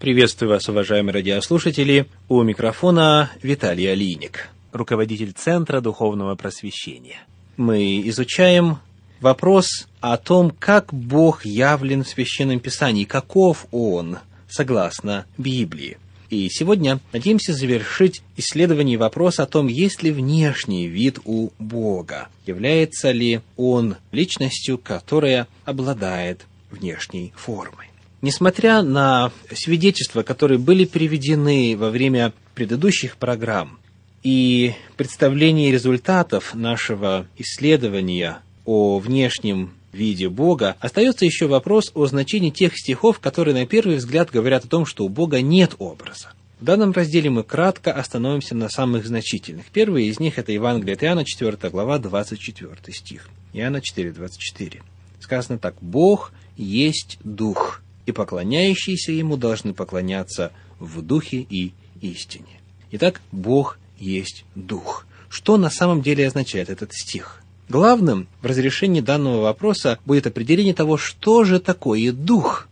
Приветствую вас, уважаемые радиослушатели. У микрофона Виталий Алиник, руководитель Центра Духовного Просвещения. Мы изучаем вопрос о том, как Бог явлен в Священном Писании, каков Он, согласно Библии. И сегодня надеемся завершить исследование вопроса о том, есть ли внешний вид у Бога, является ли Он личностью, которая обладает внешней формой. Несмотря на свидетельства, которые были приведены во время предыдущих программ и представление результатов нашего исследования о внешнем виде Бога, остается еще вопрос о значении тех стихов, которые на первый взгляд говорят о том, что у Бога нет образа. В данном разделе мы кратко остановимся на самых значительных. Первый из них – это Евангелие от Иоанна, 4 глава, 24 стих. Иоанна 4, 24. Сказано так. «Бог есть Дух, и поклоняющиеся ему должны поклоняться в духе и истине. Итак, Бог есть Дух. Что на самом деле означает этот стих? Главным в разрешении данного вопроса будет определение того, что же такое Дух.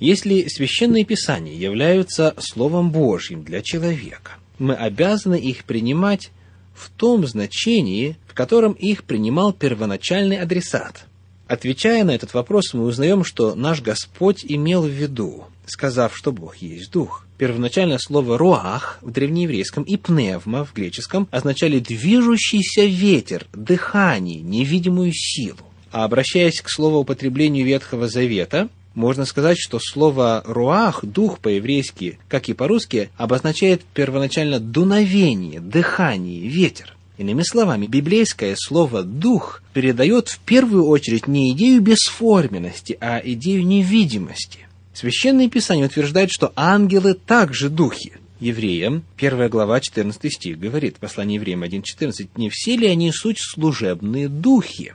Если священные писания являются Словом Божьим для человека, мы обязаны их принимать в том значении, в котором их принимал первоначальный адресат – Отвечая на этот вопрос, мы узнаем, что наш Господь имел в виду, сказав, что Бог есть Дух. Первоначально слово «руах» в древнееврейском и «пневма» в греческом означали «движущийся ветер», «дыхание», «невидимую силу». А обращаясь к слову употреблению Ветхого Завета, можно сказать, что слово «руах», «дух» по-еврейски, как и по-русски, обозначает первоначально дуновение, дыхание, ветер. Иными словами, библейское слово «дух» передает в первую очередь не идею бесформенности, а идею невидимости. Священное Писание утверждает, что ангелы также духи. Евреям, 1 глава, 14 стих, говорит, послание евреям 1.14, «Не все ли они суть служебные духи?»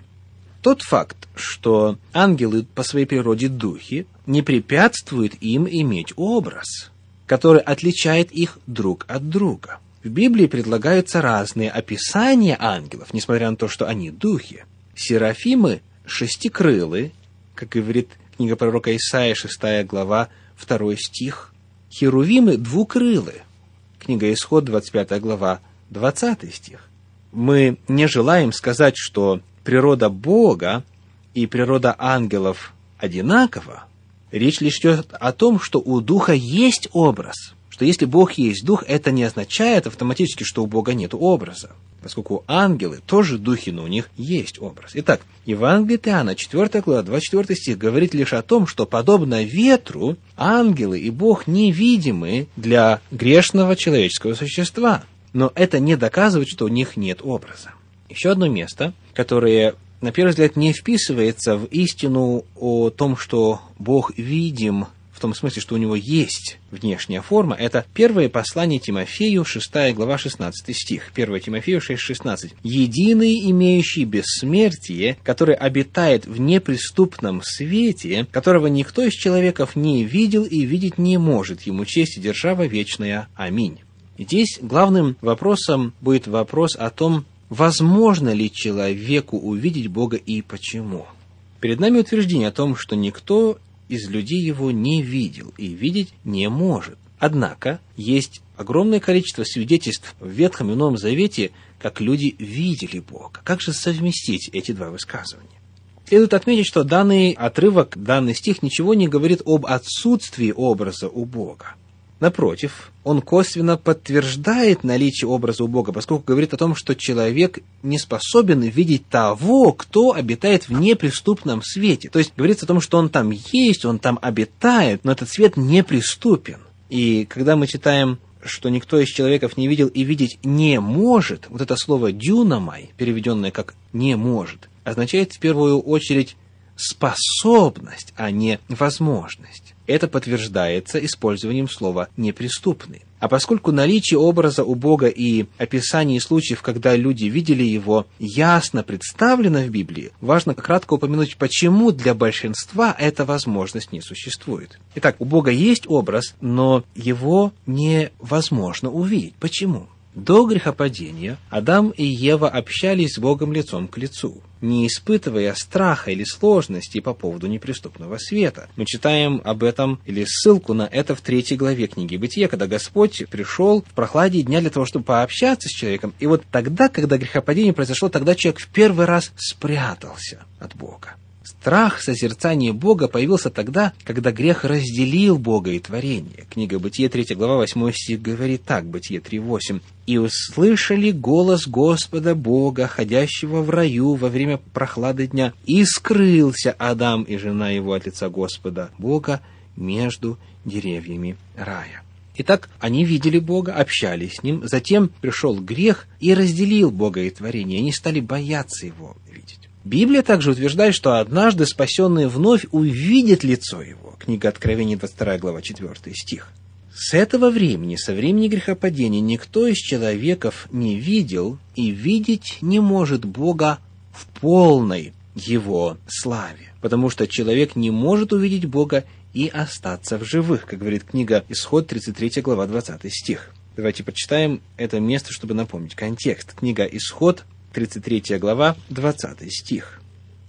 Тот факт, что ангелы по своей природе духи, не препятствует им иметь образ, который отличает их друг от друга – в Библии предлагаются разные описания ангелов, несмотря на то, что они духи. Серафимы шестикрылы, как говорит книга пророка Исаия, 6 глава, 2 стих. Херувимы двукрылы. Книга Исход, 25 глава, 20 стих. Мы не желаем сказать, что природа Бога и природа ангелов одинакова. Речь лишь идет о том, что у Духа есть образ – что если Бог есть Дух, это не означает автоматически, что у Бога нет образа, поскольку ангелы тоже духи, но у них есть образ. Итак, Евангелие Иоанна, 4 глава, 24 стих, говорит лишь о том, что подобно ветру, ангелы и Бог невидимы для грешного человеческого существа. Но это не доказывает, что у них нет образа. Еще одно место, которое на первый взгляд не вписывается в истину о том, что Бог видим в том смысле, что у него есть внешняя форма, это первое послание Тимофею, 6 глава, 16 стих. 1 Тимофею 6, 16. «Единый, имеющий бессмертие, который обитает в неприступном свете, которого никто из человеков не видел и видеть не может, ему честь и держава вечная. Аминь». Здесь главным вопросом будет вопрос о том, возможно ли человеку увидеть Бога и почему. Перед нами утверждение о том, что никто из людей его не видел и видеть не может. Однако есть огромное количество свидетельств в Ветхом и Новом Завете, как люди видели Бога. Как же совместить эти два высказывания? Следует отметить, что данный отрывок, данный стих ничего не говорит об отсутствии образа у Бога. Напротив, он косвенно подтверждает наличие образа у Бога, поскольку говорит о том, что человек не способен видеть того, кто обитает в неприступном свете. То есть говорится о том, что он там есть, он там обитает, но этот свет неприступен. И когда мы читаем что никто из человеков не видел и видеть не может, вот это слово «дюнамай», переведенное как «не может», означает в первую очередь способность, а не возможность. Это подтверждается использованием слова «неприступный». А поскольку наличие образа у Бога и описание случаев, когда люди видели его, ясно представлено в Библии, важно кратко упомянуть, почему для большинства эта возможность не существует. Итак, у Бога есть образ, но его невозможно увидеть. Почему? До грехопадения Адам и Ева общались с Богом лицом к лицу, не испытывая страха или сложности по поводу неприступного света. Мы читаем об этом или ссылку на это в третьей главе книги Бытия, когда Господь пришел в прохладе дня для того, чтобы пообщаться с человеком. И вот тогда, когда грехопадение произошло, тогда человек в первый раз спрятался от Бога. Страх созерцания Бога появился тогда, когда грех разделил Бога и творение. Книга Бытие, 3 глава, 8 стих говорит так, Бытие 3.8. «И услышали голос Господа Бога, ходящего в раю во время прохлады дня, и скрылся Адам и жена его от лица Господа Бога между деревьями рая». Итак, они видели Бога, общались с Ним, затем пришел грех и разделил Бога и творение. Они стали бояться Его видеть. Библия также утверждает, что однажды спасенные вновь увидят лицо его. Книга Откровений, 22 глава, 4 стих. С этого времени, со времени грехопадения, никто из человеков не видел и видеть не может Бога в полной его славе. Потому что человек не может увидеть Бога и остаться в живых, как говорит книга Исход, 33 глава, 20 стих. Давайте почитаем это место, чтобы напомнить контекст. Книга Исход, 33 глава, 20 стих.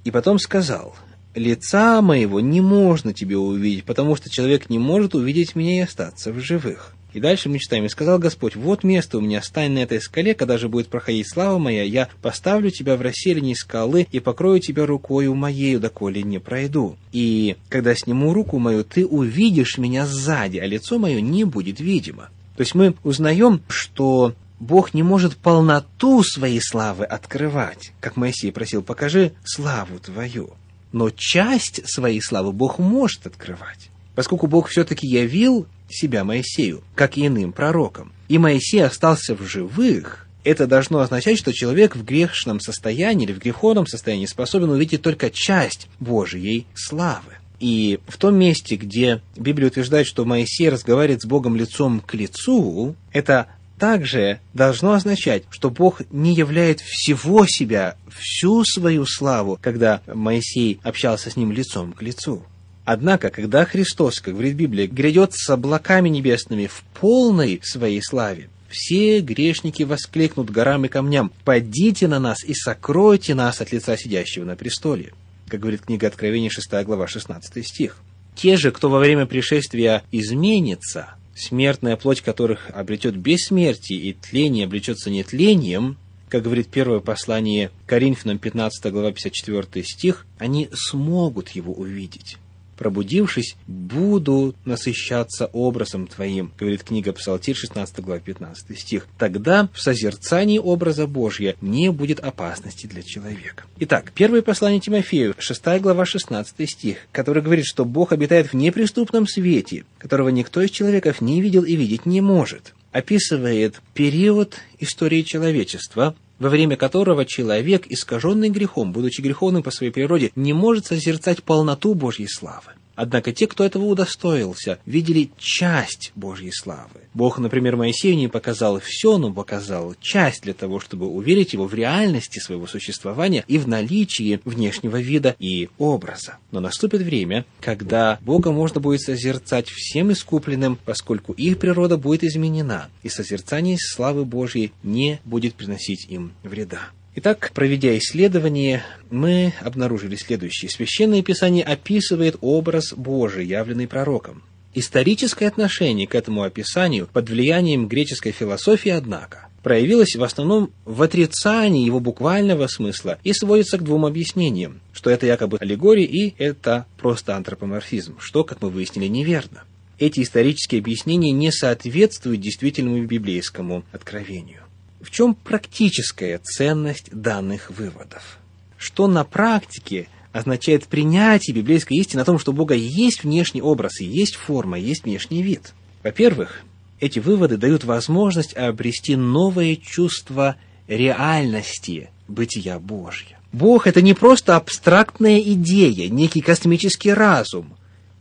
«И потом сказал, «Лица моего не можно тебе увидеть, потому что человек не может увидеть меня и остаться в живых». И дальше мы читаем, «И сказал Господь, вот место у меня, стань на этой скале, когда же будет проходить слава моя, я поставлю тебя в расселении скалы и покрою тебя рукою моею, доколе не пройду. И когда сниму руку мою, ты увидишь меня сзади, а лицо мое не будет видимо». То есть мы узнаем, что Бог не может полноту своей славы открывать, как Моисей просил, покажи славу твою. Но часть своей славы Бог может открывать, поскольку Бог все-таки явил себя Моисею, как и иным пророкам. И Моисей остался в живых, это должно означать, что человек в грешном состоянии или в греховном состоянии способен увидеть только часть Божьей славы. И в том месте, где Библия утверждает, что Моисей разговаривает с Богом лицом к лицу, это также должно означать, что Бог не являет всего себя, всю свою славу, когда Моисей общался с ним лицом к лицу. Однако, когда Христос, как говорит Библия, грядет с облаками небесными в полной своей славе, все грешники воскликнут горам и камням, «Падите на нас и сокройте нас от лица сидящего на престоле», как говорит книга Откровения 6 глава 16 стих. Те же, кто во время пришествия изменится, смертная плоть которых обретет бессмертие, и тление обречется нетлением, как говорит первое послание Коринфянам, 15 глава, 54 стих, они смогут его увидеть пробудившись, буду насыщаться образом Твоим, говорит книга Псалтирь, 16 глава, 15 стих. Тогда в созерцании образа Божья не будет опасности для человека. Итак, первое послание Тимофею, 6 глава, 16 стих, который говорит, что Бог обитает в неприступном свете, которого никто из человеков не видел и видеть не может описывает период истории человечества, во время которого человек, искаженный грехом, будучи греховным по своей природе, не может созерцать полноту Божьей славы. Однако те, кто этого удостоился, видели часть Божьей славы. Бог, например, Моисею не показал все, но показал часть для того, чтобы уверить его в реальности своего существования и в наличии внешнего вида и образа. Но наступит время, когда Бога можно будет созерцать всем искупленным, поскольку их природа будет изменена, и созерцание славы Божьей не будет приносить им вреда. Итак, проведя исследование, мы обнаружили следующее. Священное Писание описывает образ Божий, явленный пророком. Историческое отношение к этому описанию под влиянием греческой философии, однако, проявилось в основном в отрицании его буквального смысла и сводится к двум объяснениям, что это якобы аллегория и это просто антропоморфизм, что, как мы выяснили, неверно. Эти исторические объяснения не соответствуют действительному библейскому откровению. В чем практическая ценность данных выводов? Что на практике означает принятие библейской истины о том, что у Бога есть внешний образ, и есть форма, и есть внешний вид? Во-первых, эти выводы дают возможность обрести новое чувство реальности бытия Божьего. Бог – это не просто абстрактная идея, некий космический разум,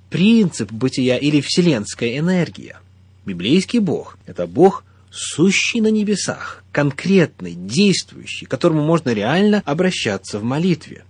принцип бытия или вселенская энергия. Библейский Бог – это Бог сущий на небесах, конкретный, действующий, к которому можно реально обращаться в молитве.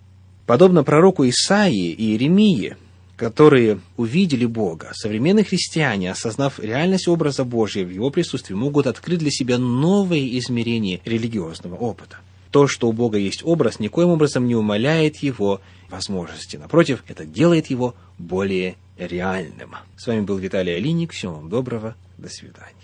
Подобно пророку Исаии и Иеремии, которые увидели Бога, современные христиане, осознав реальность образа Божия в его присутствии, могут открыть для себя новые измерения религиозного опыта. То, что у Бога есть образ, никоим образом не умаляет его возможности. Напротив, это делает его более реальным. С вами был Виталий Алиник. Всего вам доброго. До свидания.